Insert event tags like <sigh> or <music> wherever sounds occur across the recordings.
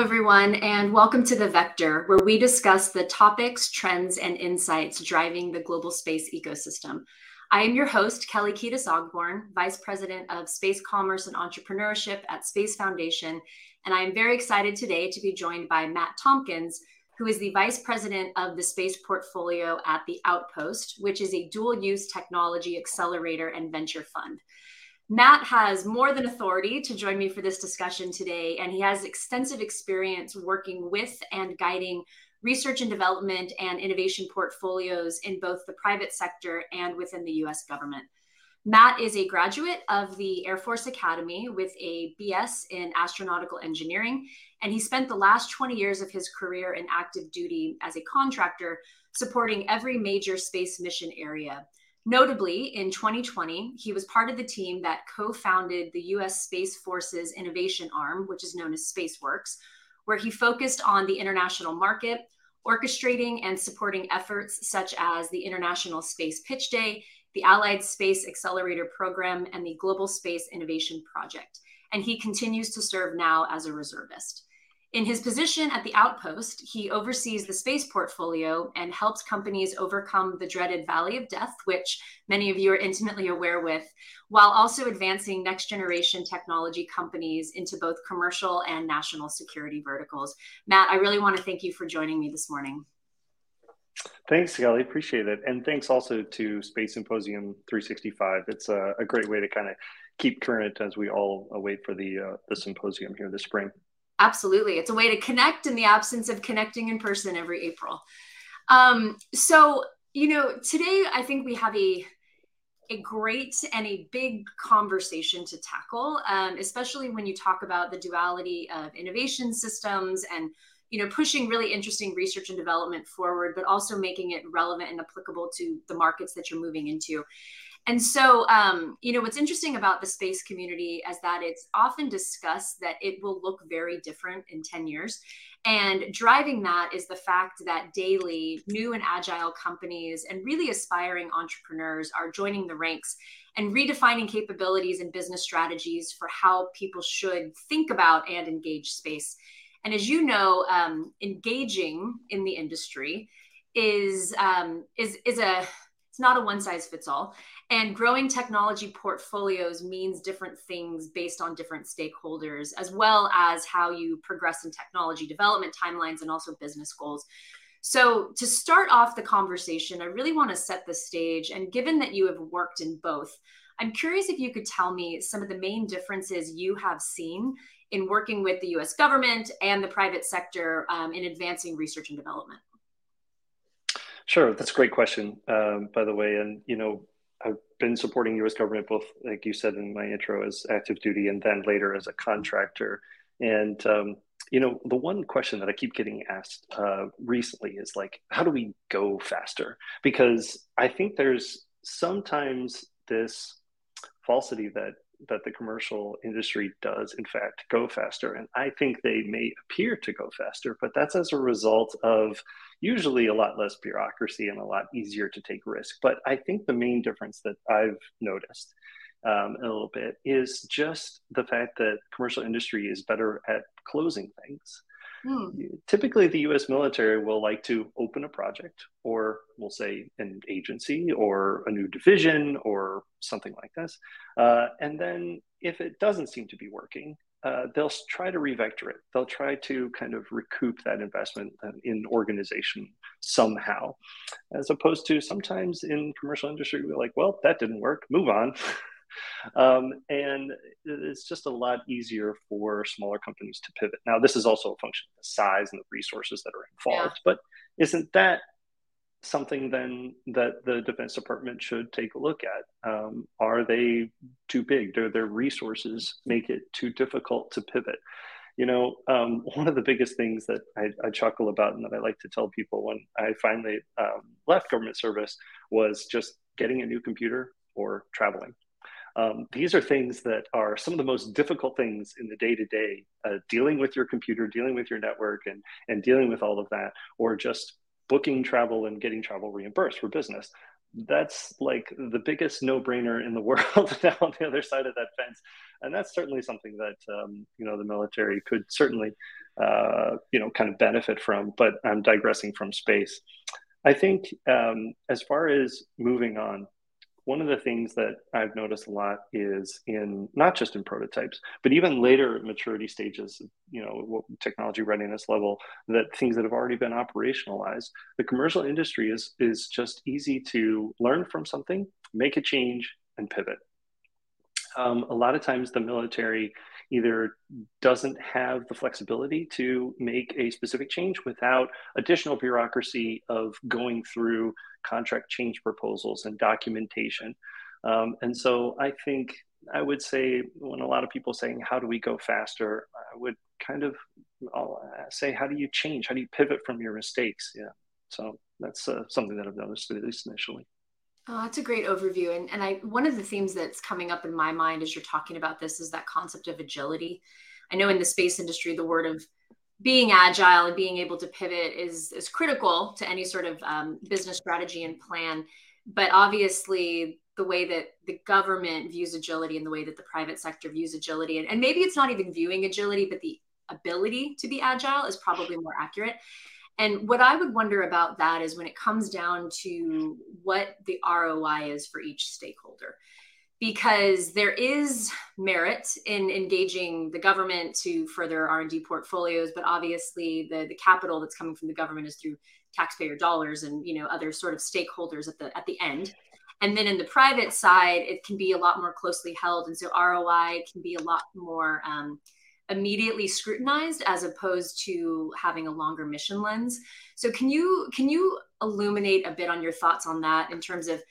Hello, everyone, and welcome to The Vector, where we discuss the topics, trends, and insights driving the global space ecosystem. I am your host, Kelli Kedis Ogborn, Vice President of Space Commerce and Entrepreneurship at Space Foundation. And I am very excited today to be joined by Matt Tompkins, who is the Vice President of the Space Portfolio at The Outpost, which is a dual use technology accelerator and venture fund. Matt has more than authority to join me for this discussion today, and he has extensive experience working with and guiding research and development and innovation portfolios in both the private sector and within the US government. Matt is a graduate of the Air Force Academy with a BS in astronautical engineering, and he spent the last 20 years of his career in active duty as a contractor supporting every major space mission area Notably, in 2020, he was part of the team that co founded the US Space Force's innovation arm, which is known as SpaceWERX, where he focused on the international market, orchestrating and supporting efforts such as the International Space Pitch Day, the Allied Space Accelerator Program, and the Global Space Innovation Project. And he continues to serve now as a reservist. In his position at the outpost, he oversees the space portfolio and helps companies overcome the dreaded valley of death, which many of you are intimately aware with, while also advancing next generation technology companies into both commercial and national security verticals. Matt, I really want to thank you for joining me this morning. Thanks, Kelli. Appreciate it. And thanks also to Space Symposium 365. It's a, a great way to kind of keep current as we all wait for the, uh, the symposium here this spring. Absolutely. It's a way to connect in the absence of connecting in person every April. Um, so, you know, today I think we have a a great and a big conversation to tackle, um, especially when you talk about the duality of innovation systems and you know pushing really interesting research and development forward, but also making it relevant and applicable to the markets that you're moving into. And so, um, you know, what's interesting about the space community is that it's often discussed that it will look very different in 10 years. And driving that is the fact that daily new and agile companies and really aspiring entrepreneurs are joining the ranks and redefining capabilities and business strategies for how people should think about and engage space. And as you know, um, engaging in the industry is um, is is a it's not a one size fits all and growing technology portfolios means different things based on different stakeholders, as well as how you progress in technology development timelines and also business goals. So, to start off the conversation, I really want to set the stage. And given that you have worked in both, I'm curious if you could tell me some of the main differences you have seen in working with the US government and the private sector um, in advancing research and development. Sure, that's a great question, um, by the way. And, you know, I've been supporting U.S. government both, like you said in my intro, as active duty, and then later as a contractor. And um, you know, the one question that I keep getting asked uh, recently is like, how do we go faster? Because I think there's sometimes this falsity that that the commercial industry does in fact go faster. And i think they may appear to go faster but that's as a result of usually a lot less bureaucracy and a lot easier to take risk. But i think the main difference that i've noticed um, a little bit is just the fact that commercial industry is better at closing things Hmm. Typically, the US military will like to open a project, or we'll say an agency, or a new division, or something like this. Uh, and then, if it doesn't seem to be working, uh, they'll try to revector it. They'll try to kind of recoup that investment in organization somehow, as opposed to sometimes in commercial industry, we're like, well, that didn't work, move on. <laughs> Um, and it's just a lot easier for smaller companies to pivot. Now, this is also a function of the size and the resources that are involved, yeah. but isn't that something then that the Defense Department should take a look at? Um, are they too big? Do their resources make it too difficult to pivot? You know, um, one of the biggest things that I, I, chuckle about and that I like to tell people when I finally um, left government service was just getting a new computer or traveling um, these are things that are some of the most difficult things in the day to day, dealing with your computer, dealing with your network, and, and dealing with all of that, or just booking travel and getting travel reimbursed for business. that's like the biggest no-brainer in the <laughs> world now on the other side of that fence and that's certainly something that um, you know the military could certainly uh, you know kind of benefit from but i'm digressing from space i think um, as far as moving on one of the things that I've noticed a lot is in not just in prototypes, but even later maturity stages, you know, technology readiness level, that things that have already been operationalized, the commercial industry is is just easy to learn from something, make a change, and pivot. Um, a lot of times, the military either doesn't have the flexibility to make a specific change without additional bureaucracy of going through contract change proposals and documentation. Um, and so I think I would say when a lot of people saying, how do we go faster? I would kind of I'll say, how do you change? How do you pivot from your mistakes? Yeah. So that's uh, something that I've noticed at least initially. Oh, that's a great overview. And, and I, one of the themes that's coming up in my mind as you're talking about this is that concept of agility. I know in the space industry, the word of being agile and being able to pivot is, is critical to any sort of um, business strategy and plan. But obviously, the way that the government views agility and the way that the private sector views agility, and, and maybe it's not even viewing agility, but the ability to be agile is probably more accurate. And what I would wonder about that is when it comes down to what the ROI is for each stakeholder. Because there is merit in engaging the government to further R&D portfolios, but obviously the, the capital that's coming from the government is through taxpayer dollars and you know other sort of stakeholders at the at the end. And then in the private side, it can be a lot more closely held, and so ROI can be a lot more um, immediately scrutinized as opposed to having a longer mission lens. So can you can you illuminate a bit on your thoughts on that in terms of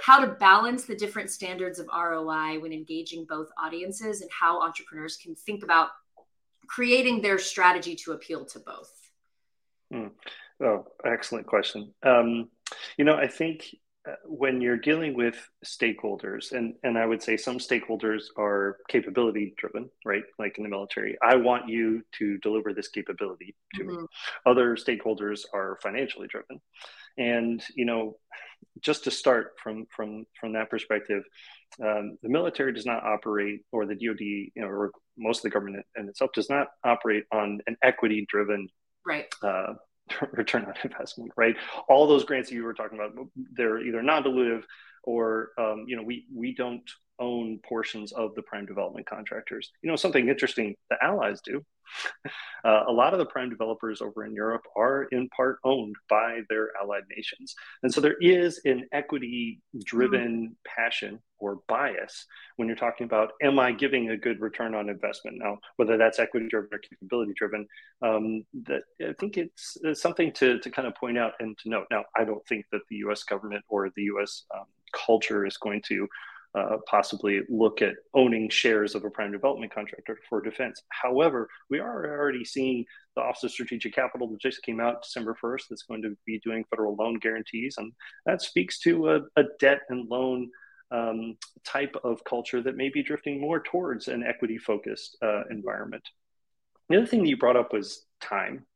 how to balance the different standards of ROI when engaging both audiences and how entrepreneurs can think about creating their strategy to appeal to both? Hmm. Oh, excellent question. Um, you know, I think when you're dealing with stakeholders, and, and I would say some stakeholders are capability driven, right? Like in the military, I want you to deliver this capability to mm-hmm. me. Other stakeholders are financially driven. And, you know, just to start from, from, from that perspective, um, the military does not operate, or the DoD, you know, or most of the government in itself does not operate on an equity driven right. Uh, <laughs> return on investment, right? All those grants that you were talking about, they're either non-dilutive or, um, you know, we, we don't own portions of the prime development contractors. You know, something interesting the allies do. <laughs> Uh, a lot of the prime developers over in Europe are in part owned by their allied nations. And so there is an equity driven mm-hmm. passion or bias when you're talking about, am I giving a good return on investment? Now, whether that's equity driven or capability driven, um, that I think it's, it's, something to, to kind of point out and to note. Now, I don't think that the US government or the US um, culture is going to uh, possibly look at owning shares of a prime development contractor for defense. However, we are already seeing the Office of Strategic Capital that just came out December 1st that's going to be doing federal loan guarantees. And that speaks to a, a debt and loan um, type of culture that may be drifting more towards an equity focused uh, environment. The other thing that you brought up was time.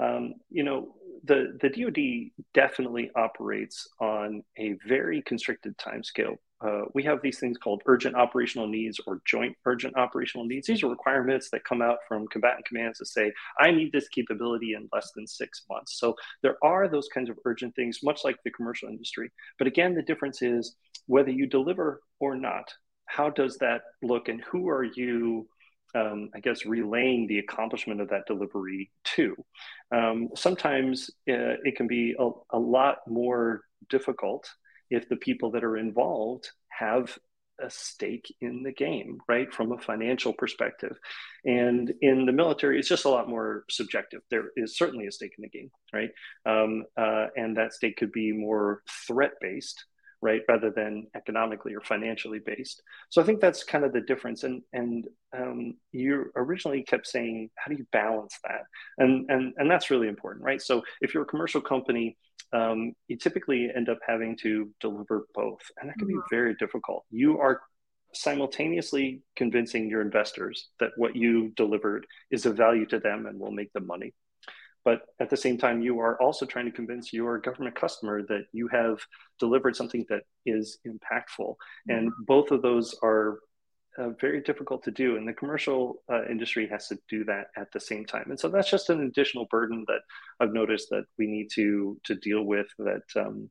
Um, you know, the, the DoD definitely operates on a very constricted time scale uh, we have these things called urgent operational needs or joint urgent operational needs. These are requirements that come out from combatant commands to say, I need this capability in less than six months. So there are those kinds of urgent things, much like the commercial industry. But again, the difference is whether you deliver or not, how does that look and who are you? Um, I guess relaying the accomplishment of that delivery to. Um, sometimes uh, it can be a, a lot more difficult if the people that are involved have a stake in the game, right, from a financial perspective. And in the military, it's just a lot more subjective. There is certainly a stake in the game, right? Um, uh, and that stake could be more threat based, right, rather than economically or financially based. So I think that's kind of the difference. And and um, you originally kept saying, how do you balance that? And and and that's really important, right? So if you're a commercial company um, you typically end up having to deliver both. And that can be mm-hmm. very difficult. You are simultaneously convincing your investors that what you delivered is of value to them and will make them money. But at the same time, you are also trying to convince your government customer that you have delivered something that is impactful. And mm-hmm. both of those are uh, very difficult to do. And the commercial uh, industry has to do that at the same time. And so that's just an additional burden that I've noticed that we need to to deal with. That um,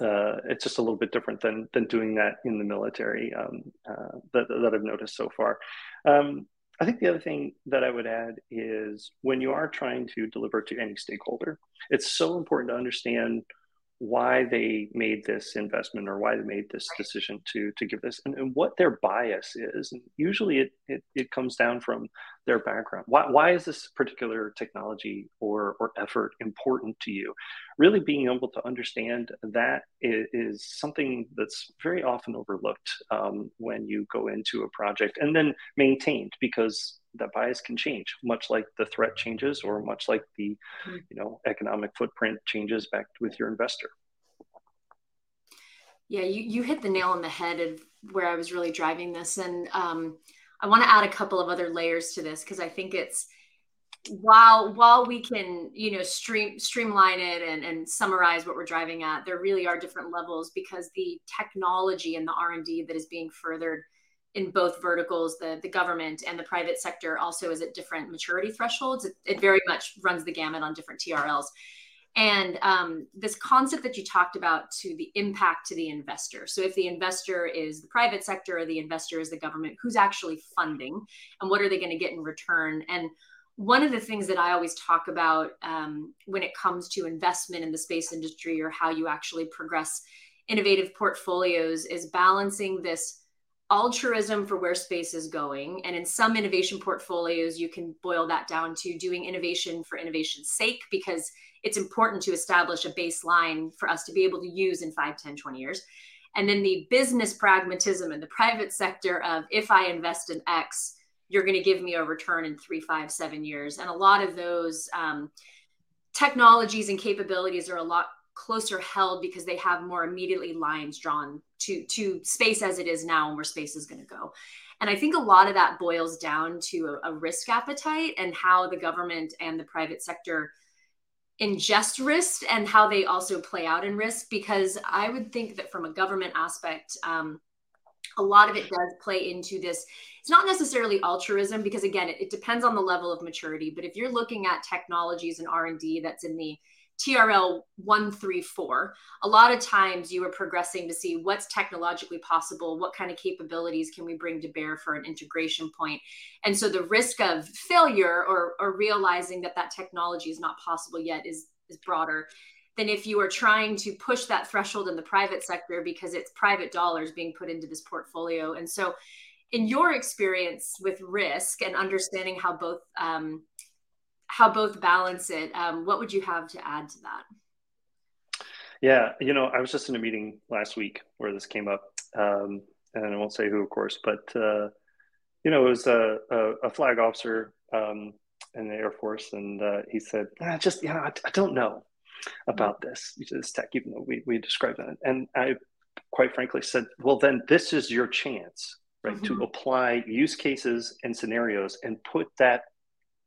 uh, it's just a little bit different than than doing that in the military. Um, uh, that that I've noticed so far. Um, I think the other thing that I would add is when you are trying to deliver to any stakeholder, it's so important to understand why they made this investment or why they made this decision to to give this and, and what their bias is. And usually it, it, it comes down from their background. Why, why is this particular technology or or effort important to you? Really being able to understand that is, is something that's very often overlooked um, when you go into a project and then maintained because that bias can change much like the threat changes or much like the hmm. you know economic footprint changes back with your investor. Yeah you, you hit the nail on the head of where i was really driving this. And um, i want to add a couple of other layers to this because i think it's while while we can you know stream streamline it and, and summarize what we're driving at there really are different levels because the technology and the r&d that is being furthered in both verticals, the, the government and the private sector also is at different maturity thresholds. It, it very much runs the gamut on different TRLs. And um, this concept that you talked about to the impact to the investor. So, if the investor is the private sector or the investor is the government, who's actually funding and what are they going to get in return? And one of the things that I always talk about um, when it comes to investment in the space industry or how you actually progress innovative portfolios is balancing this altruism for where space is going. And in some innovation portfolios, you can boil that down to doing innovation for innovation's sake because it's important to establish a baseline for us to be able to use in 5, 10, 20 years. And then the business pragmatism in the private sector of if I invest in X, you're going to give me a return in three, five, seven years. And a lot of those um, technologies and capabilities are a lot closer held because they have more immediately lines drawn to to space as it is now and where space is going to go. And i think a lot of that boils down to a, a, risk appetite and how the government and the private sector ingest risk and how they also play out in risk because i would think that from a government aspect um, a lot of it does play into this. It's not necessarily altruism because again it, it depends on the level of maturity but if you're looking at technologies and r&d that's in the TRL 134, a lot of times you are progressing to see what's technologically possible, what kind of capabilities can we bring to bear for an integration point. And so the risk of failure or, or realizing that that technology is not possible yet is, is broader than if you are trying to push that threshold in the private sector because it's private dollars being put into this portfolio. And so, in your experience with risk and understanding how both um, how both balance it. Um, what would you have to add to that? Yeah, you know, I was just in a meeting last week where this came up, um, and I won't say who, of course, but uh, you know, it was a, a, a flag officer um, in the Air Force, and uh, he said, ah, "Just yeah, I, I, don't know about this this tech, even though we we described that." And I, quite frankly, said, "Well, then this is your chance." Right, mm-hmm. to apply use cases and scenarios and put that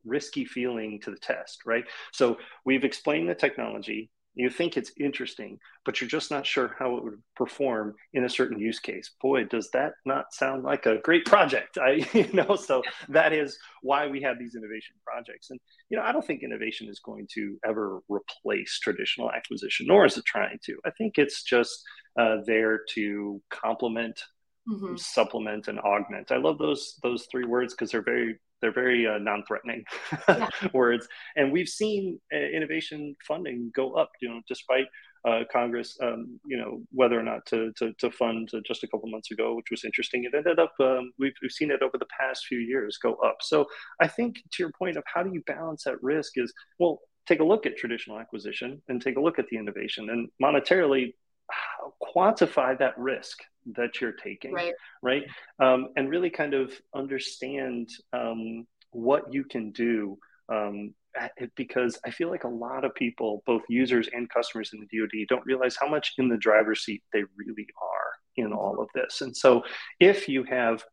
risky feeling to the test, right? So we've explained the technology. You think it's interesting, but you're just not sure how it would perform in a certain use case. Boy, does that not sound like a great project? I, <laughs> you know, so that is why we have these innovation projects. And you know, I don't think innovation is going to ever replace traditional acquisition, nor is it trying to. I think it's just uh, there to complement Mm-hmm. supplement and augment. I love those those three words because they're very they're very uh, non-threatening yeah. <laughs> words, and we've seen uh, innovation funding go up. You know, despite uh, Congress, um, you know, whether or not to to, to fund uh, just a couple months ago, which was interesting. It ended up um, we've we've seen it over the past few years go up. So I think to your point of how do you balance that risk is well, take a look at traditional acquisition and take a look at the innovation and monetarily quantify that risk that you're taking right, right? Um, and really kind of understand um, what you can do um, because i feel like a lot of people both users and customers in the dod don't realize how much in the driver's seat they really are in all of this. And so if you have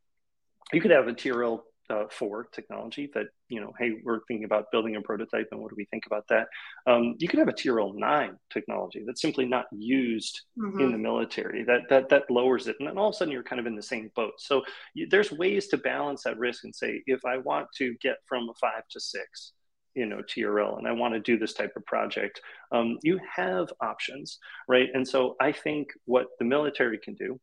you could have a trl uh, for technology that you know hey we're thinking about building a prototype and what do we think about that um, you could have a TRL 9 technology that's simply not used mm-hmm. in the military that that that lowers it and then all of a sudden you're kind of in the same boat so you, there's ways to balance that risk and say if i want to get from a five to six you know TRL and I want to do this type of project, um, you have options, right? And so I think what the military can do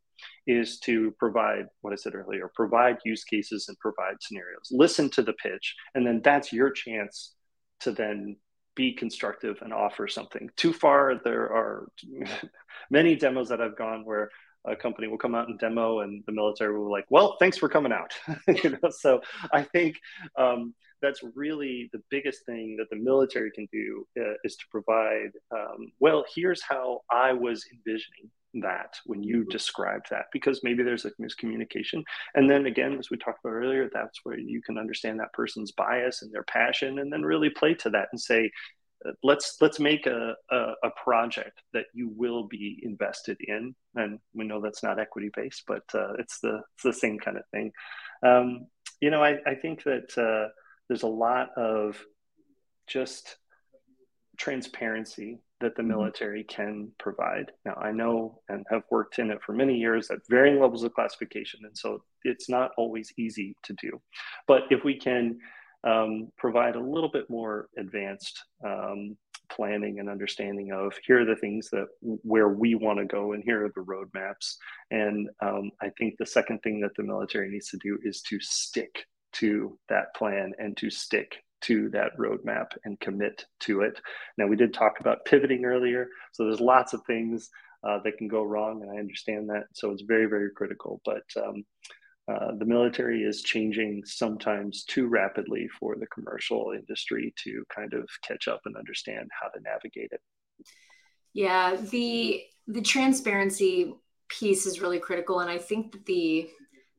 is to provide what I said earlier, provide use cases and provide scenarios. Listen to the pitch, and then that's your chance to then be constructive and offer something. Too far, there are <laughs> many demos that I've gone where a company will come out and demo and the military will be like well thanks for coming out <laughs> you know so i think um, that's really the biggest thing that the military can do uh, is to provide um, well here's how i was envisioning that when you mm-hmm. described that because maybe there's a miscommunication. And then again as we talked about earlier that's where you can understand that person's bias and their passion and then really play to that and say uh, let's let's make a, a, a project that you will be invested in. And we know that's not equity based but uh, it's the it's the same kind of thing. Um, you know I, I think that uh, there's a lot of just transparency that the mm-hmm. military can provide. Now, I know and have worked in it for many years at varying levels of classification, and so it's not always easy to do. But if we can um, provide a little bit more advanced um, planning and understanding of here are the things that where we want to go and here are the roadmaps and um, i think the second thing that the military needs to do is to stick to that plan and to stick to that roadmap and commit to it. Now, we did talk about pivoting earlier, so there's lots of things uh, that can go wrong, and I understand that. So it's very, very critical. But um, uh, the military is changing sometimes too rapidly for the commercial industry to kind of catch up and understand how to navigate it. Yeah, the the transparency piece is really critical, and I think that the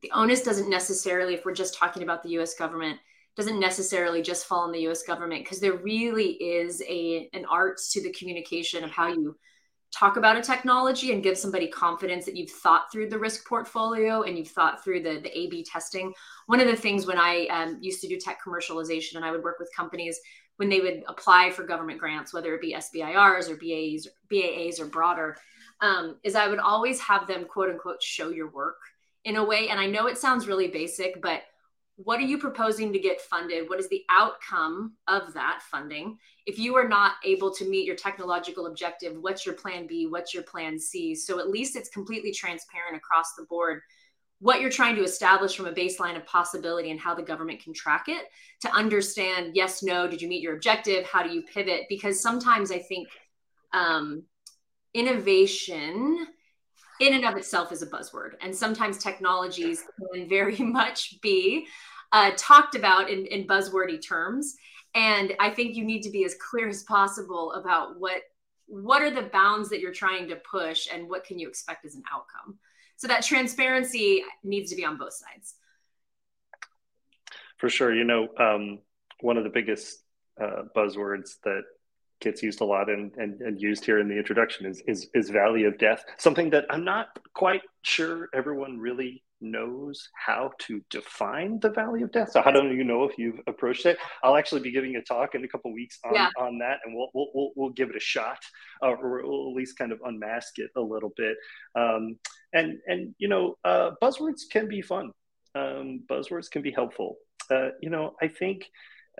the onus doesn't necessarily, if we're just talking about the U.S. government, doesn't necessarily just fall on the U.S. government because there really is a an art to the communication of how you talk about a technology and give somebody confidence that you've thought through the risk portfolio and you've thought through the the A/B testing. One of the things when I um, used to do tech commercialization and I would work with companies when they would apply for government grants, whether it be SBIRs or BAs, BAAs or broader, um, is I would always have them quote unquote show your work in a way. And I know it sounds really basic, but what are you proposing to get funded? What is the outcome of that funding? If you are not able to meet your technological objective, what's your plan B? What's your plan C? So at least it's completely transparent across the board what you're trying to establish from a baseline of possibility and how the government can track it to understand yes, no, did you meet your objective? How do you pivot? Because sometimes I think um, innovation in and of itself is a buzzword. And sometimes technologies can very <laughs> much be uh, talked about in, in buzzwordy terms. And I think you need to be as clear as possible about what what are the bounds that you're trying to push and what can you expect as an outcome. So that transparency needs to be on both sides. For sure. You know, um, one of the biggest uh, buzzwords that gets used a lot and, and, and used here in the introduction is, is, is Valley of Death, something that I'm not quite sure everyone really knows how to define the Valley of Death. So how do you know if you've approached it? I'll actually be giving a talk in a couple weeks on, yeah. on that, and we'll, we'll, we'll, we'll give it a shot, uh, or we'll at least kind of unmask it a little bit. Um, and, and, you know, uh, buzzwords can be fun. Um, buzzwords can be helpful. Uh, you know, I think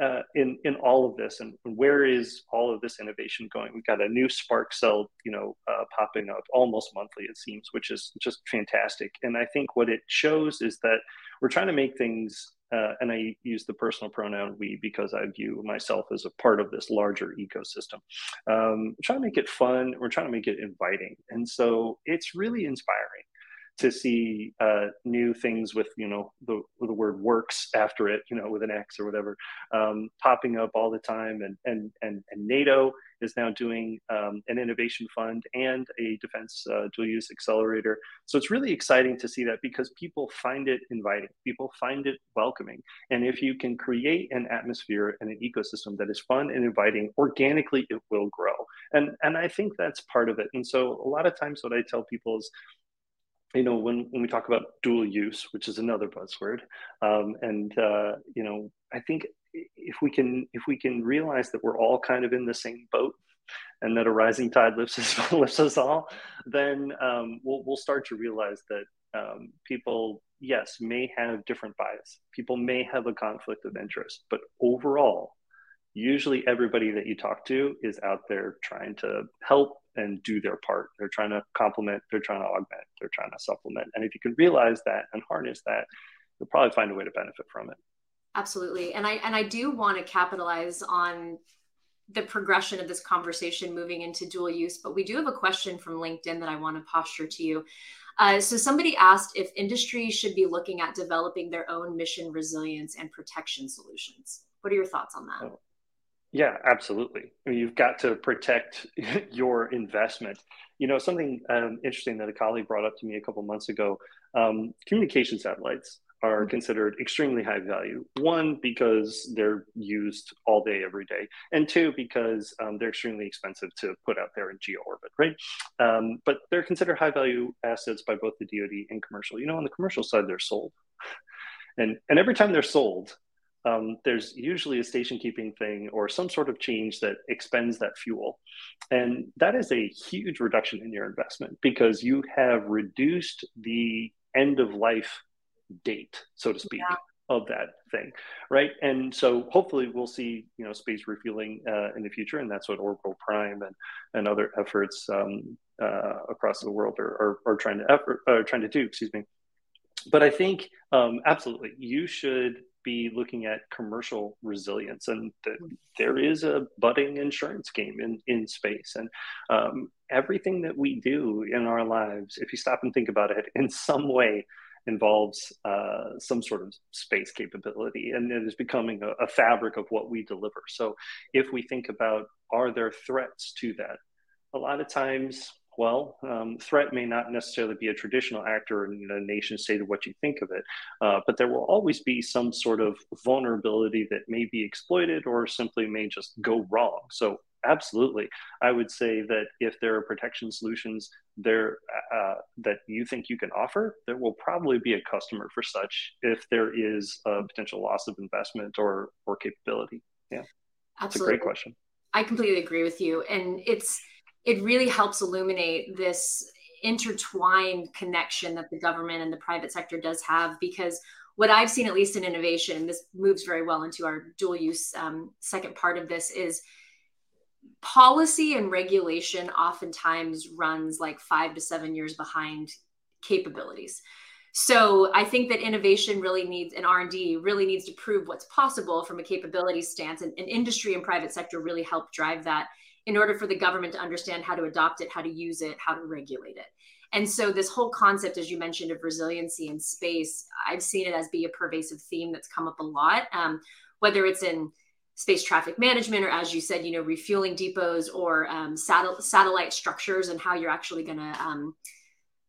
uh, in in all of this, and where is all of this innovation going? We've got a new Spark cell, you know, uh, popping up almost monthly, it seems, which is just fantastic. And I think what it shows is that we're trying to make things. Uh, and I use the personal pronoun we because I view myself as a part of this larger ecosystem. Um, trying to make it fun. We're trying to make it inviting, and so it's really inspiring to see uh, new things with you know the, the word works after it you know with an x or whatever um, popping up all the time. And and and, and nato is now doing um, an innovation fund and a defense uh, dual use accelerator. So it's really exciting to see that because people find it inviting people find it welcoming. And if you can create an atmosphere and an ecosystem that is fun and inviting organically it will grow. And and i think that's part of it. And so a lot of times what i tell people is you know, when, when we talk about dual use, which is another buzzword, um, and uh, you know, I think if we can if we can realize that we're all kind of in the same boat, and that a rising tide <laughs> lifts us lifts us all, then um, we'll we'll start to realize that um, people, yes, may have different bias. People may have a conflict of interest, but overall, usually everybody that you talk to is out there trying to help and do their part. They're trying to complement, they're trying to augment, they're trying to supplement. And if you can realize that and harness that, you'll probably find a way to benefit from it. Absolutely. And I and I do want to capitalize on the progression of this conversation moving into dual use, but we do have a question from LinkedIn that I want to posture to you. Uh, so somebody asked if industry should be looking at developing their own mission resilience and protection solutions. What are your thoughts on that? Oh, yeah, absolutely. I mean, you've got to protect <laughs> your investment. You know, something um, interesting that a colleague brought up to me a couple months ago um, communication satellites are mm-hmm. considered extremely high value. One, because they're used all day, every day, and two, because um, they're extremely expensive to put out there in geo orbit, right? Um, but they're considered high value assets by both the DoD and commercial. You know, on the commercial side, they're sold. And, and every time they're sold, um, there's usually a station keeping thing or some sort of change that expends that fuel. And that is a huge reduction in your investment because you have reduced the end of life date, so to speak. Yeah. Of that thing, right? And so hopefully we'll see, you know, space refueling uh, in the future, and that's what Orbital Prime and and other efforts um, uh, across the world are, are, are trying to effort, uh, trying to do. Excuse me. But I think um, absolutely you should be looking at commercial resilience, and th- there is a budding insurance game in in space, and um, everything that we do in our lives, if you stop and think about it, in some way involves uh, some sort of space capability, and it is becoming a, a fabric of what we deliver. So, if we think about are there threats to that, a lot of times well, um, threat may not necessarily be a traditional actor in a nation state of what you think of it, uh, but there will always be some sort of vulnerability that may be exploited or simply may just go wrong. So, absolutely, I would say that if there are protection solutions there uh, that you think you can offer, there will probably be a customer for such if there is a potential loss of investment or or capability. Yeah, absolutely. It's a great question. I completely agree with you, and it's it really helps illuminate this intertwined connection that the government and the private sector does have because what i've seen at least in innovation this moves very well into our dual use um, second part of this is policy and regulation oftentimes runs like five to seven years behind capabilities. So i think that innovation really needs and r&d really needs to prove what's possible from a capability stance and, and industry and private sector really help drive that in order for the government to understand how to adopt it, how to use it, how to regulate it. And so, this whole concept, as you mentioned, of resiliency in space, I've seen it as be a pervasive theme that's come up a lot, um, whether it's in space traffic management or, as you said, you know, refueling depots or um, satel- satellite structures and how you're actually going to um,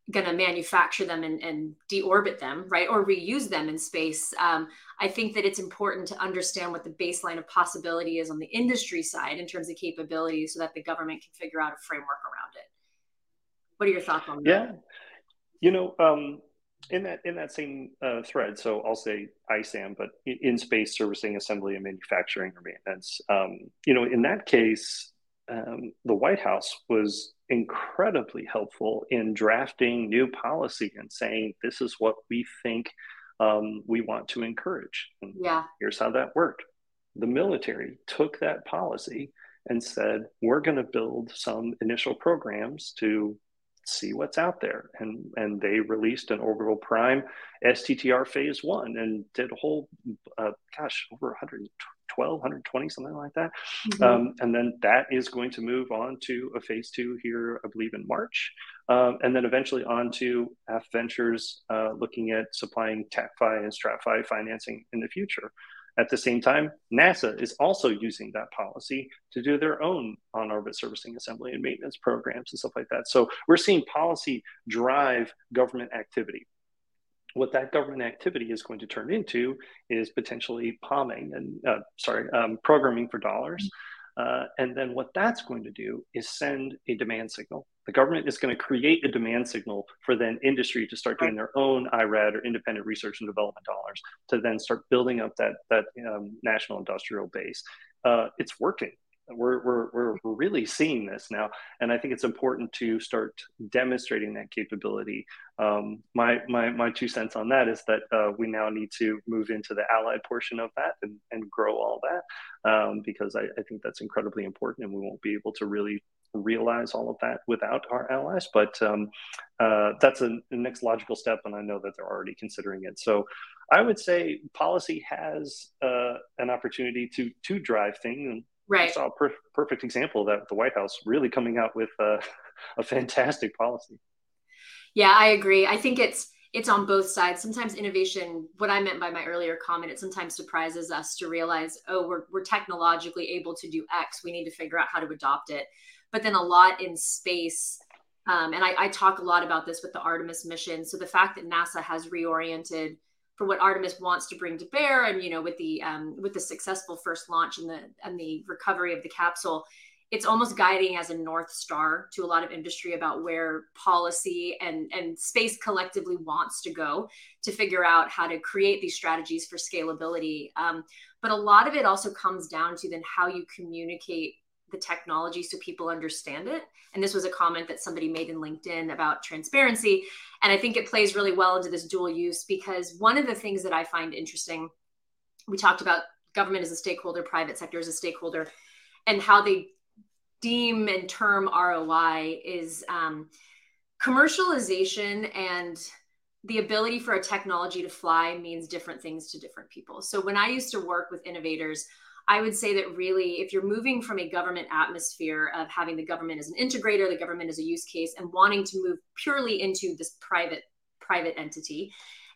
going to manufacture them and, and, deorbit them, right, or reuse them in space. Um, I think that it's important to understand what the baseline of possibility is on the industry side in terms of capabilities, so that the government can figure out a framework around it. What are your thoughts on that? Yeah, you know, um, in that in that same uh, thread, so I'll say ISAM, but in space servicing, assembly, and manufacturing or maintenance. Um, you know, in that case, um, the White House was incredibly helpful in drafting new policy and saying this is what we think um, we want to encourage. And yeah. Here's how that worked. The military took that policy and said, we're going to build some initial programs to see what's out there. And, and they released an orbital prime STTR phase one and did a whole, uh, gosh, over 120 112, 120, something like that. Mm-hmm. Um, and then that is going to move on to a phase two here, I believe, in March. Um, and then eventually on to F Ventures uh, looking at supplying TACFI and STRATFI financing in the future. At the same time, NASA is also using that policy to do their own on orbit servicing assembly and maintenance programs and stuff like that. So we're seeing policy drive government activity what that government activity is going to turn into is potentially palming and uh, sorry um, programming for dollars Uh, and then what that's going to do is send a demand signal. The government is going to create a demand signal for then industry to start doing their own IRAD or independent research and development dollars to then start building up that that um, national industrial base. Uh, it's working we're, we're, we're, really seeing this now. And I think it's important to start demonstrating that capability. Um, my, my, my two cents on that is that uh, we now need to move into the allied portion of that and, and grow all that um, because I, I think that's incredibly important and we won't be able to really realize all of that without our allies. But um, uh, that's a, a, next logical step, and I know that they're already considering it. So I would say policy has uh, an opportunity to to drive things, Right. I saw a per- perfect example of that the White House really coming out with uh, <laughs> a fantastic policy. Yeah, I agree. I think it's it's on both sides. Sometimes innovation, what I meant by my earlier comment, it sometimes surprises us to realize, oh, we're, we're technologically able to do X. We need to figure out how to adopt it. But then a lot in space, um, and I, I talk a lot about this with the Artemis mission. So the fact that NASA has reoriented for what Artemis wants to bring to bear, and you know, with the um, with the successful first launch and the and the recovery of the capsule, it's almost guiding as a north star to a lot of industry about where policy and and space collectively wants to go to figure out how to create these strategies for scalability. Um, but a lot of it also comes down to then how you communicate the technology so people understand it. And this was a comment that somebody made in LinkedIn about transparency. And I think it plays really well into this dual use because one of the things that I find interesting, we talked about government as a stakeholder, private sector as a stakeholder, and how they deem and term ROI is um, commercialization and the ability for a technology to fly means different things to different people. So when I used to work with innovators, I would say that really, if you're moving from a government atmosphere of having the government as an integrator, the government as a use case, and wanting to move purely into this private private entity,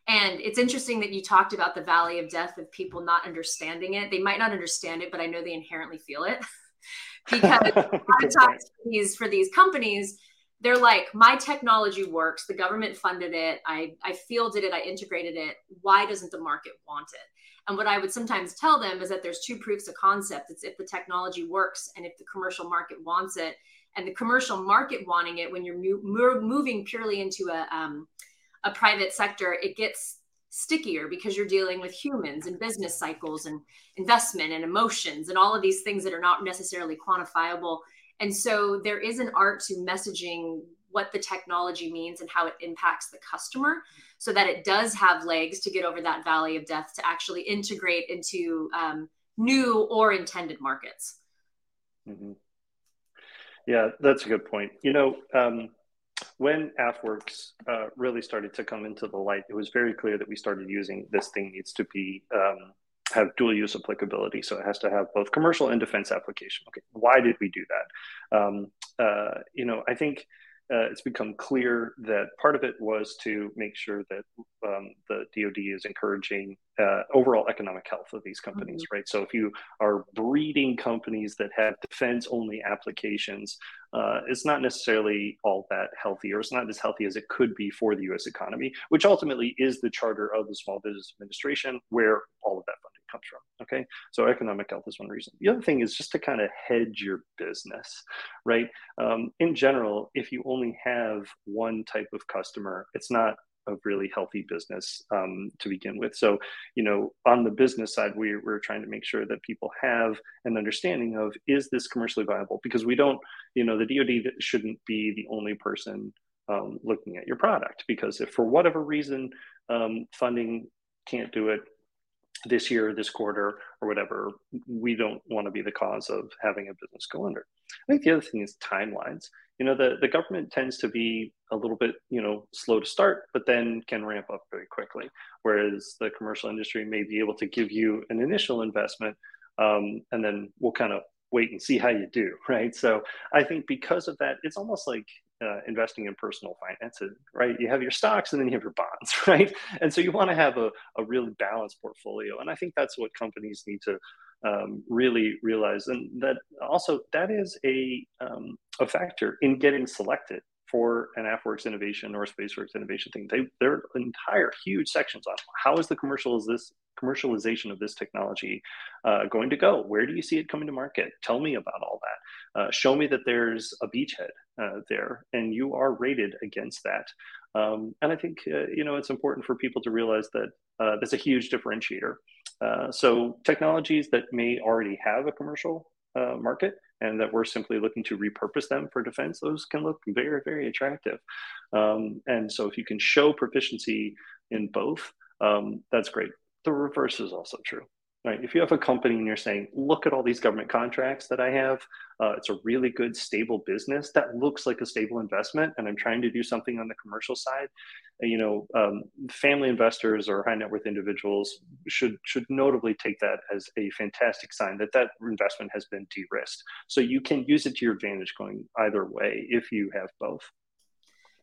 and it's interesting that you talked about the valley of death of people not understanding it. They might not understand it, but I know they inherently feel it <laughs> because <laughs> a lot of times for these for these companies, they're like, my technology works. The government funded it. I I fielded it. I integrated it. Why doesn't the market want it? And what I would sometimes tell them is that there's two proofs of concept. It's if the technology works and if the commercial market wants it. And the commercial market wanting it, when you're mo- moving purely into a, um, a private sector, it gets stickier because you're dealing with humans and business cycles and investment and emotions and all of these things that are not necessarily quantifiable. And so there is an art to messaging what the technology means and how it impacts the customer so that it does have legs to get over that valley of death to actually integrate into um, new or intended markets. Mm-hmm. Yeah, that's a good point. You know, um, when AFWERX uh, really started to come into the light, it was very clear that we started using this thing needs to be um, have dual use applicability. So it has to have both commercial and defense application. Okay, why did we do that? Um, uh, you know, I think uh, it's become clear that part of it was to make sure that um, the DoD is encouraging uh, overall economic health of these companies, mm-hmm. right? So if you are breeding companies that have defense-only applications, uh, it's not necessarily all that healthy, or it's not as healthy as it could be for the U.S. economy, which ultimately is the charter of the Small Business Administration, where all of that comes from. Okay, so economic health is one reason. The other thing is just to kind of hedge your business, right? Um, in general, if you only have one type of customer, it's not a really healthy business um, to begin with. So, you know, on the business side, we, we're trying to make sure that people have an understanding of is this commercially viable? Because we don't, you know, the DoD shouldn't be the only person um, looking at your product. Because if for whatever reason um, funding can't do it, this year, this quarter, or whatever, we don't want to be the cause of having a business go under. I think the other thing is timelines. You know, the, the government tends to be a little bit, you know, slow to start, but then can ramp up very quickly. Whereas the commercial industry may be able to give you an initial investment um, and then we'll kind of wait and see how you do, <laughs> right? So I think because of that, it's almost like uh, investing in personal finances, right? You have your stocks and then you have your bonds, <laughs> right? And so you want to have a, a really balanced portfolio. And I think that's what companies need to um, really realize. And that also, that is a, um, a factor in getting selected for an AFWERX innovation or a SpaceWERX innovation thing. They, there are entire huge sections on how is the commercial is this commercialization of this technology uh, going to go? Where do you see it coming to market? Tell me about all that. Uh, show me that there's a beachhead uh, there, and you are rated against that. Um, and I think uh, you know it's important for people to realize that uh, that's a huge differentiator. Uh, so technologies that may already have a commercial market and that we're simply looking to repurpose them for defense, those can look very, very attractive. Um, and so if you can show proficiency in both, um, that's great. The reverse is also true right? If you have a company and you're saying, look at all these government contracts that I have, uh, it's a really good, stable business that looks like a stable investment, and I'm trying to do something on the commercial side. Uh, you know, um, family investors or high net worth individuals should should notably take that as a fantastic sign that that investment has been de-risked. So you can use it to your advantage going either way if you have both.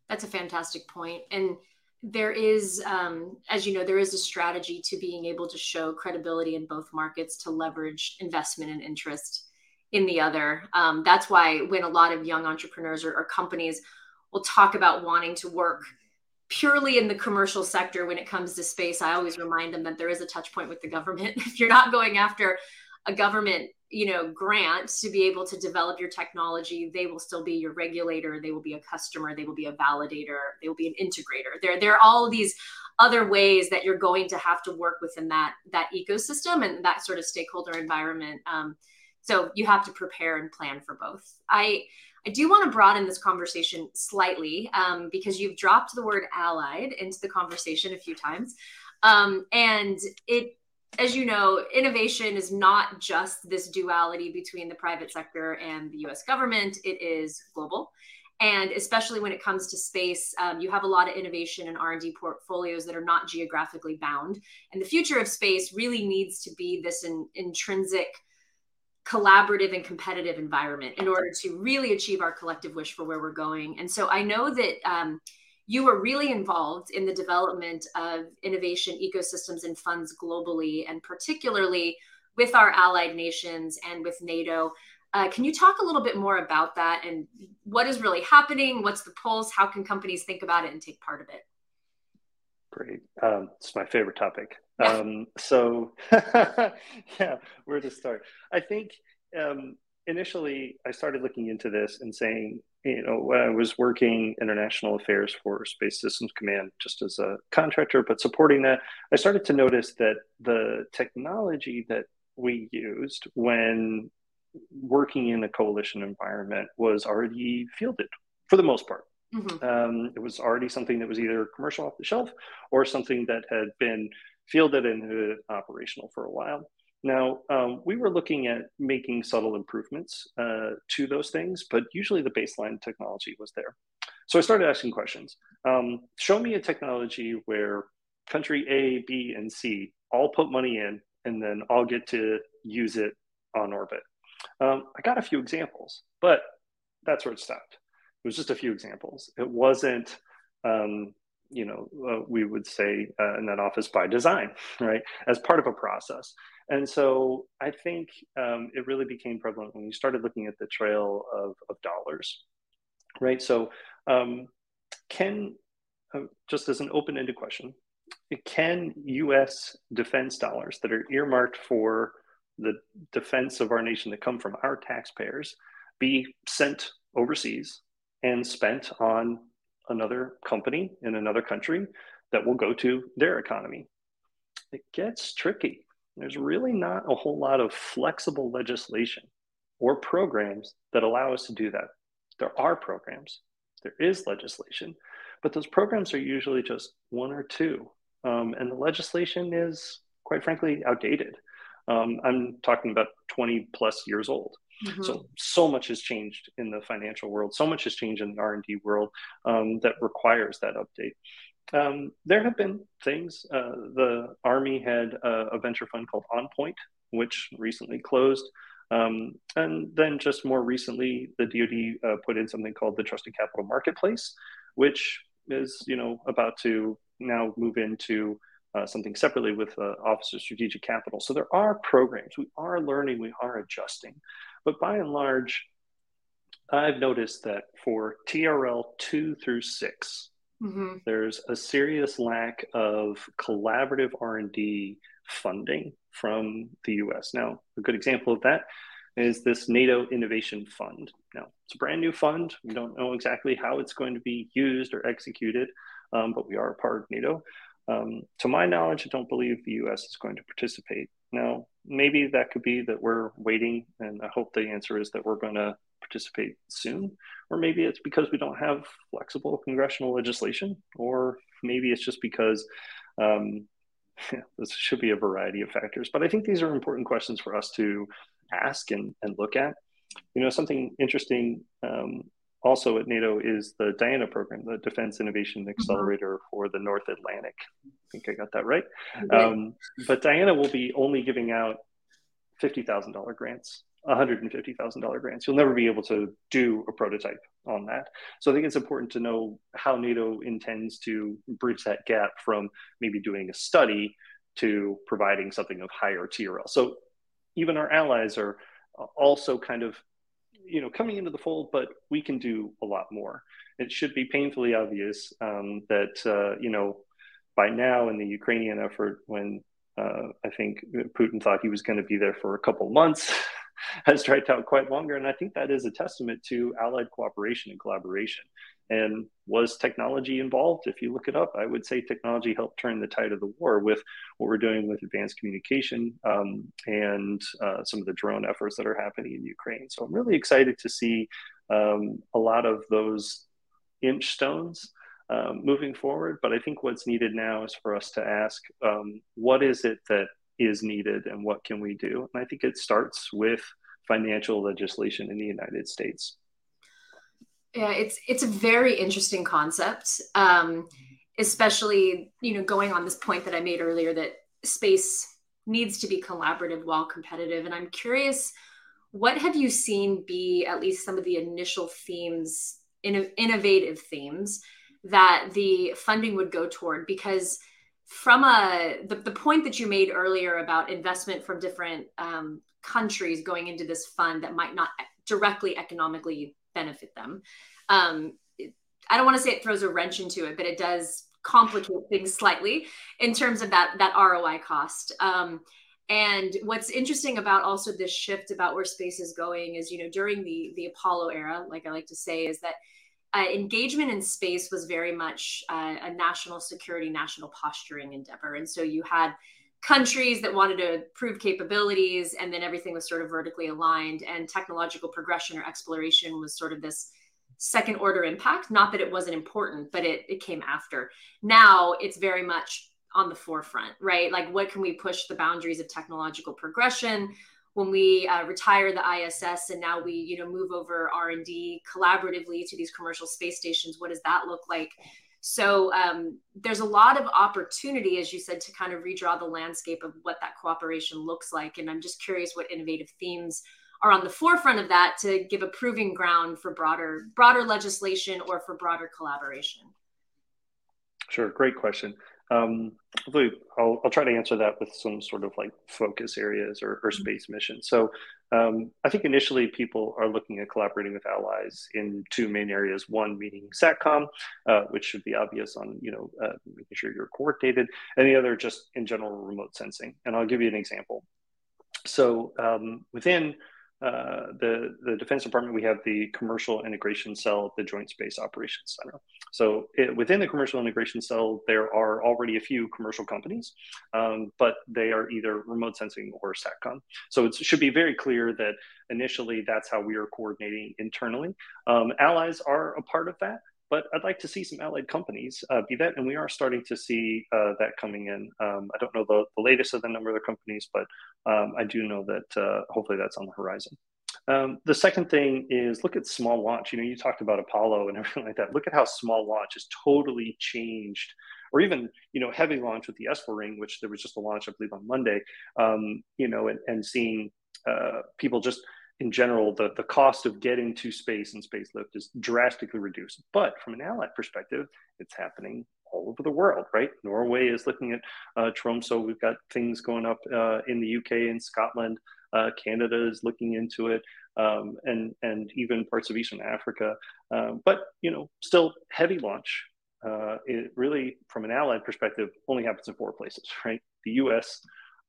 That's a fantastic point, and there is, um, as you know, there is a strategy to being able to show credibility in both markets to leverage investment and interest in the other. Um, that's why when a lot of young entrepreneurs or, or companies will talk about wanting to work purely in the commercial sector when it comes to space, I always remind them that there is a touch point with the government. <laughs> if you're not going after a government you know grant to be able to develop your technology they will still be your regulator they will be a customer they will be a validator they will be an integrator. There there are all these other ways that you're going to have to work within that that ecosystem and that sort of stakeholder environment. Um, so you have to prepare and plan for both. I i do want to broaden this conversation slightly um, because you've dropped the word allied into the conversation a few times. Um, and it as you know, innovation is not just this duality between the private sector and the US government, it is global. And especially when it comes to space, um, you have a lot of innovation and R&D portfolios that are not geographically bound. And the future of space really needs to be this in, intrinsic collaborative and competitive environment in order to really achieve our collective wish for where we're going. And so I know that um, you were really involved in the development of innovation ecosystems and funds globally, and particularly with our allied nations and with NATO. Uh, can you talk a little bit more about that and what is really happening? What's the pulse? How can companies think about it and take part of it? Great. Um, it's my favorite topic. Um, so, <laughs> yeah, where to start? I think um, initially I started looking into this and saying, you know, I was working international affairs for Space Systems Command just as a contractor, but supporting that, I started to notice that the technology that we used when working in a coalition environment was already fielded for the most part. Mm-hmm. Um, it was already something that was either commercial off the shelf or something that had been fielded and operational for a while. Now, um, we were looking at making subtle improvements uh, to those things, but usually the baseline technology was there. So I started asking questions. Um, show me a technology where country A, B, and C all put money in, and then I'll get to use it on orbit. Um, I got a few examples, but that's where it stopped. It was just a few examples. It wasn't, um, you know, uh, we would say uh, in that office by design, <laughs> right? As part of a process. And so I think um, it really became prevalent when we started looking at the trail of, of dollars, right? So, um, can, uh, just as an open ended question, can US defense dollars that are earmarked for the defense of our nation that come from our taxpayers be sent overseas and spent on another company in another country that will go to their economy? It gets tricky there's really not a whole lot of flexible legislation or programs that allow us to do that. There are programs, there is legislation, but those programs are usually just one or two. Um, and the legislation is, quite frankly, outdated. Um, I'm talking about 20 plus years old. Mm-hmm. So so much has changed in the financial world. So much has changed in the R and D world um, that requires that update. Um, there have been things. Uh, the Army had a, a, venture fund called OnPoint, which recently closed. Um, and then just more recently, the DoD uh, put in something called the Trusted Capital Marketplace, which is you know about to now move into uh, something separately with uh, Office of Strategic Capital. So there are programs. We are learning. We are adjusting. But by and large, I've noticed that for TRL two through 6 mm-hmm. there's a serious lack of collaborative R and D funding from the U.S. Now, a good example of that is this NATO Innovation Fund. Now, it's a brand new fund. We don't know exactly how it's going to be used or executed, um, but we are a part of NATO. Um, to my knowledge, I don't believe the US is going to participate. Now, maybe that could be that we're waiting, and I hope the answer is that we're going to participate soon. Or maybe it's because we don't have flexible congressional legislation, or maybe it's just because um, <laughs> this should be a variety of factors. But I think these are important questions for us to ask and, and look at. You know, something interesting um, also at NATO is the DIANA program, the Defense Innovation mm-hmm. Accelerator mm-hmm. for the North Atlantic. I think I got that right. Um, but DIANA will be only giving out $50,000 grants, $150,000 grants. You'll never be able to do a prototype on that. So I think it's important to know how NATO intends to bridge that gap from maybe doing a study to providing something of higher TRL. So even our allies are also kind of you know coming into the fold but we can do a lot more it should be painfully obvious um, that uh, you know by now in the ukrainian effort when uh, i think putin thought he was going to be there for a couple months <laughs> <laughs> has dragged out quite longer and i think that is a testament to allied cooperation and collaboration and was technology involved? If you look it up, I would say technology helped turn the tide of the war with what we're doing with advanced communication um, and uh, some of the drone efforts that are happening in Ukraine. So I'm really excited to see um, a lot of those inch stones um, moving forward. But I think what's needed now is for us to ask um, what is it that is needed and what can we do? And I think it starts with financial legislation in the United States. Yeah, it's it's a very interesting concept, um, especially you know going on this point that I made earlier that space needs to be collaborative while competitive. And I'm curious, what have you seen be at least some of the initial themes, in, innovative themes that the funding would go toward? Because from a the, the point that you made earlier about investment from different um, countries going into this fund that might not directly economically benefit them. Um, I don't want to say it throws a wrench into it, but it does complicate things slightly in terms of that that ROI cost. Um, and what's interesting about also this shift about where space is going is, you know, during the the Apollo era, like I like to say, is that uh, engagement in space was very much uh, a national security, national posturing endeavor, and so you had countries that wanted to prove capabilities and then everything was sort of vertically aligned and technological progression or exploration was sort of this second order impact. Not that it wasn't important but it, it came after. Now it's very much on the forefront right? Like what can we push the boundaries of technological progression when we uh, retire the iss and now we you know move over r&d collaboratively to these commercial space stations what does that look like so um, there's a lot of opportunity, as you said, to kind of redraw the landscape of what that cooperation looks like. And I'm just curious what innovative themes are on the forefront of that to give a proving ground for broader broader legislation or for broader collaboration. Sure, great question. Um, hopefully, I'll, I'll try to answer that with some sort of like focus areas or, or mm-hmm. space missions. So, um, I think initially people are looking at collaborating with allies in two main areas. One meaning SATCOM, uh, which should be obvious on you know uh, making sure you're coordinated, and the other just in general remote sensing. And I'll give you an example. So um, within uh, the, the Defense Department, we have the Commercial Integration Cell, the Joint Space Operations Center. So it, within the Commercial Integration Cell, there are already a few commercial companies, um, but they are either remote sensing or SATCOM. So it should be very clear that initially that's how we are coordinating internally. Um, allies are a part of that, but I'd like to see some allied companies uh, be that, and we are starting to see uh, that coming in. Um, I don't know the, the, latest of the number of the companies, but um, I do know that uh, hopefully that's on the horizon. Um, the second thing is look at small launch. You know, you talked about Apollo and <laughs> everything like that. Look at how small launch has totally changed, or even you know heavy launch with the S4 ring, which there was just a launch I believe on Monday. Um, you know, and, and seeing uh, people just in general, the, the cost of getting to space and space lift is drastically reduced. But from an allied perspective, it's happening all over the world, right? Norway is looking at uh, Tromso. We've got things going up uh, in the UK and Scotland. Uh, Canada is looking into it, um, and and even parts of Eastern Africa. Um, but you know, still heavy launch. Uh, it really, from an allied perspective, only happens in four places, right? The U.S.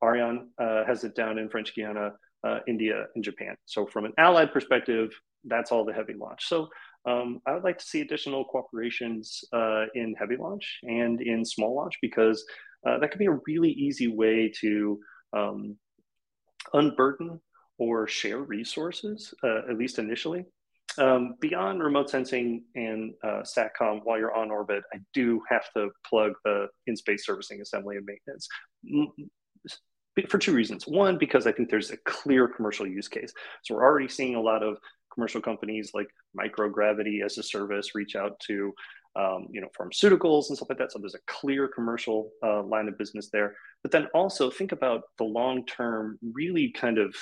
Ariane uh, has it down in French Guiana, uh, India, and Japan. So from an allied perspective, that's all the heavy launch. So um, I would like to see additional cooperations uh, in heavy launch and in small launch because uh, that could be a really easy way to um, unburden or share resources, uh, at least initially. Um, beyond remote sensing and uh, SATCOM, while you're on orbit, I do have to plug the in-space servicing, assembly, and maintenance for two reasons. One, because I think there's a clear commercial use case. So we're already seeing a lot of commercial companies like microgravity as a service reach out to um, you know pharmaceuticals and stuff like that. So there's a clear commercial uh, line of business there. But then also think about the long term, really kind of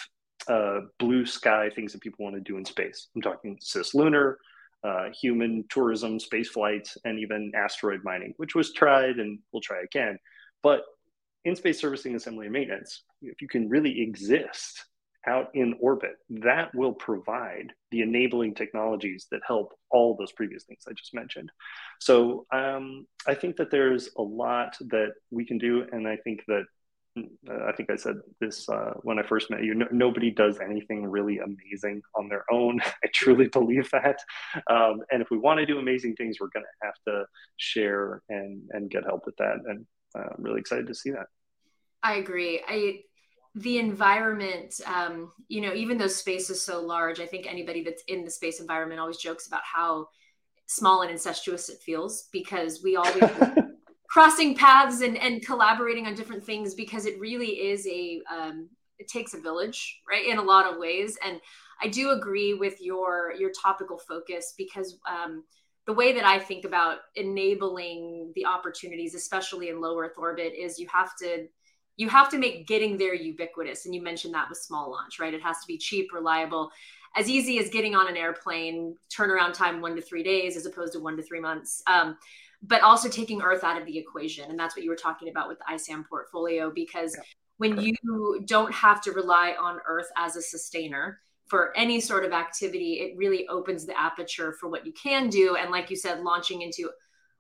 uh, blue sky things that people want to do in space. I'm talking cislunar, uh, human tourism, space flights, and even asteroid mining, which was tried and we'll try again. But in space servicing, assembly, and maintenance, if you can really exist out in orbit, that will provide the enabling technologies that help all those previous things I just mentioned. So um, I think that there's a lot that we can do, and I think that uh, I think I said this uh, when I first met you. No, nobody does anything really amazing on their own. <laughs> I truly believe that. Um, and if we want to do amazing things, we're going to have to share and and get help with that. And uh, I'm really excited to see that. I agree. I the environment, um, you know, even though space is so large, I think anybody that's in the space environment always jokes about how small and incestuous it feels because we always <laughs> crossing paths and, and collaborating on different things because it really is a um, it takes a village right in a lot of ways and i do agree with your your topical focus because um, the way that i think about enabling the opportunities especially in low earth orbit is you have to you have to make getting there ubiquitous. And you mentioned that with small launch, right? It has to be cheap, reliable, as easy as getting on an airplane, turnaround time one to three days as opposed to one to three months. Um, but also taking Earth out of the equation. And that's what you were talking about with the ISAM portfolio, because yeah. when you don't have to rely on Earth as a sustainer, for any sort of activity, it really opens the aperture for what you can do. And like you said, launching into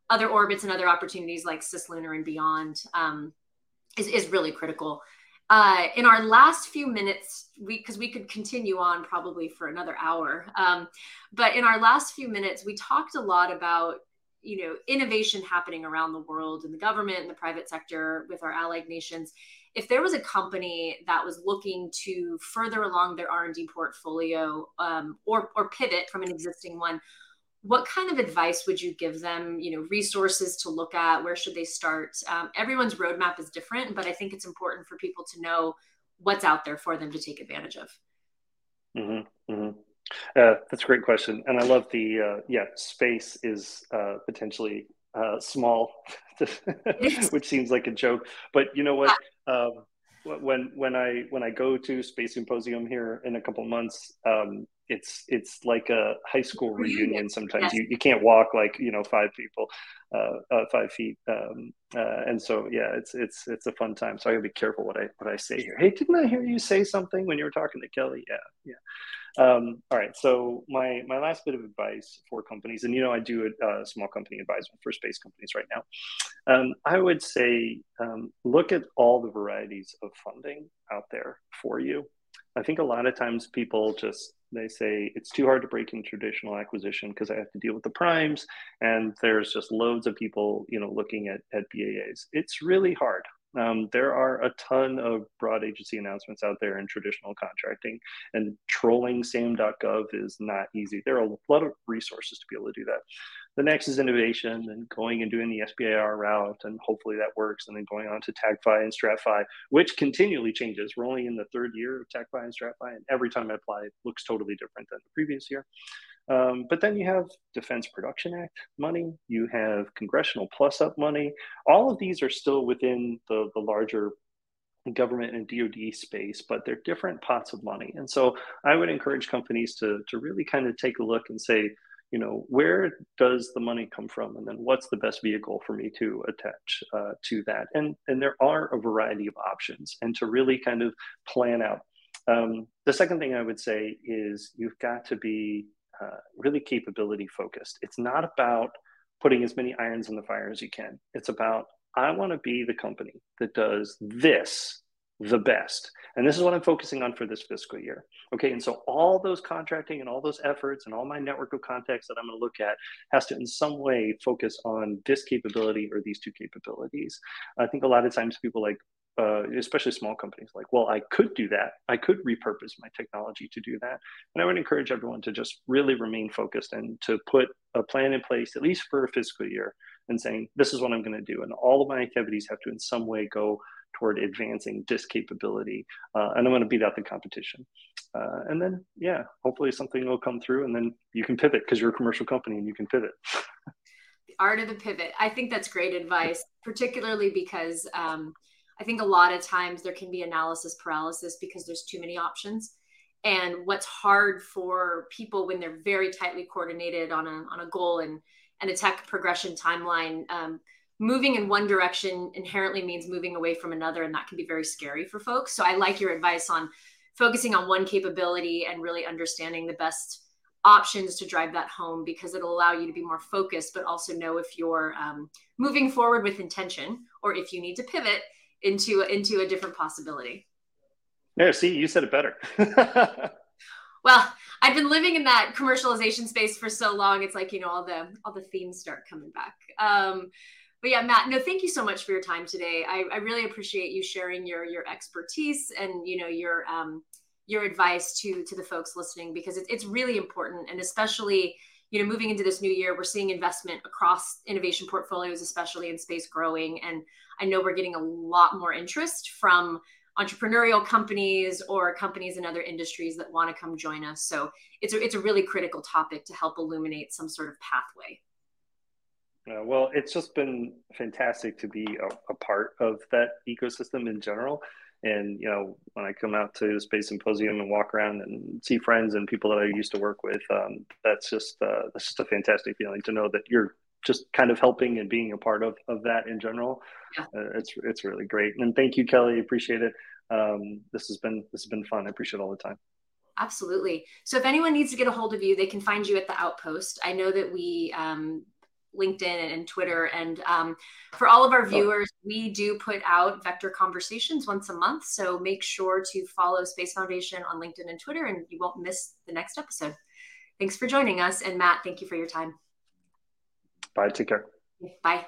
other orbits and other opportunities like cislunar and beyond. Um, is, is really critical. Uh, in our last few minutes, we because we could continue on probably for another hour, um, but in our last few minutes, we talked a lot about you know innovation happening around the world in the government and the private sector with our allied nations. If there was a company that was looking to further along their R and D portfolio um, or or pivot from an existing one, what kind of advice would you give them you know resources to look at? Where should they start? Um, everyone's roadmap is different but i think it's important for people to know what's out there for them to take advantage of. Mm-hmm, mm-hmm. Uh, that's a great question and i love the uh, yeah space is uh, potentially uh, small <laughs> which seems like a joke but you know what? Um, when when i when i go to space symposium here in a couple months um, it's it's like a high school reunion. sometimes. Yes. you, you can't walk like you know five people uh, uh, five feet um, uh, and so yeah it's it's it's a fun time. So i gotta be careful what i what i say here. Hey didn't i hear you say something when you were talking to Kelli? Yeah yeah. Um, all right. So my my last bit of advice for companies and you know i do a, a small company advisement for space companies right now. Um, i would say um, look at all the varieties of funding out there for you I think a lot of times people just they say it's too hard to break in traditional acquisition because I have to deal with the primes and there's just loads of people you know looking at, at BAAs. It's really hard. Um, there are a ton of broad agency announcements out there in traditional contracting, and trolling SAM.gov is not easy. There are a lot of resources to be able to do that the next is innovation and going and doing the SBIR route, and hopefully that works. And then going on to TACFI and STRATFI, which continually changes. We're only in the third year of TACFI and STRATFI, and every time I apply, it looks totally different than the previous year. Um, but then you have Defense Production Act money, you have Congressional Plus Up money. All of these are still within the, the larger government and DoD space, but they're different pots of money. And so I would encourage companies to, to really kind of take a look and say, you know where does the money come from and then what's the best vehicle for me to attach uh, to that and and there are a variety of options and to really kind of plan out Um, the second thing I would say is you've got to be uh, really capability focused. It's not about putting as many irons in the fire as you can. It's about, I want to be the company that does this the best. And this is what I'm focusing on for this fiscal year. Okay. And so all those contracting and all those efforts and all my network of contacts that I'm going to look at has to, in some way, focus on this capability or these two capabilities. I think a lot of times people like, uh, especially small companies, like, well, I could do that. I could repurpose my technology to do that. And I would encourage everyone to just really remain focused and to put a plan in place, at least for a fiscal year, and saying, this is what I'm going to do. And all of my activities have to, in some way, go toward advancing this capability. Uh, and I'm going to beat out the competition. Uh, and then, yeah, hopefully something will come through and then you can pivot because you're a commercial company and you can pivot. <laughs> the art of the pivot. I think that's great advice, particularly because um, I think a lot of times there can be analysis paralysis because there's too many options. And what's hard for people when they're very tightly coordinated on a, on a goal and, and a tech progression timeline, um, moving in one direction inherently means moving away from another. And that can be very scary for folks. So I like your advice on focusing on one capability and really understanding the best options to drive that home because it'll allow you to be more focused, but also know if you're um, moving forward with intention or if you need to pivot into into a different possibility. Yeah, see, you said it better. <laughs> well, I've been living in that commercialization space for so long. It's like you know all the all the themes start coming back. Um, but yeah, Matt, no, thank you so much for your time today. I, I really appreciate you sharing your your expertise and you know your um, your advice to to the folks listening because it, it's really important and especially you know, moving into this new year, we're seeing investment across innovation portfolios, especially in space growing. And I know we're getting a lot more interest from entrepreneurial companies or companies in other industries that want to come join us. So it's a, it's a really critical topic to help illuminate some sort of pathway. Yeah, well, it's just been fantastic to be a, a part of that ecosystem in general. And you know, when I come out to the Space Symposium and walk around and see friends and people that I used to work with, um, that's just uh, that's just a fantastic feeling to know that you're just kind of helping and being a part of, of that in general. Yeah. Uh, it's it's really great. And thank you, Kelli. Appreciate it. Um, this has been this has been fun. I appreciate all the time. Absolutely. So if anyone needs to get a hold of you, they can find you at the Outpost. I know that we um, LinkedIn and, Twitter. And um, for all of our viewers, we do put out vector conversations once a month. So make sure to follow Space Foundation on LinkedIn and Twitter, and you won't miss the next episode. Thanks for joining us. And Matt, thank you for your time. Bye. Take care. Bye.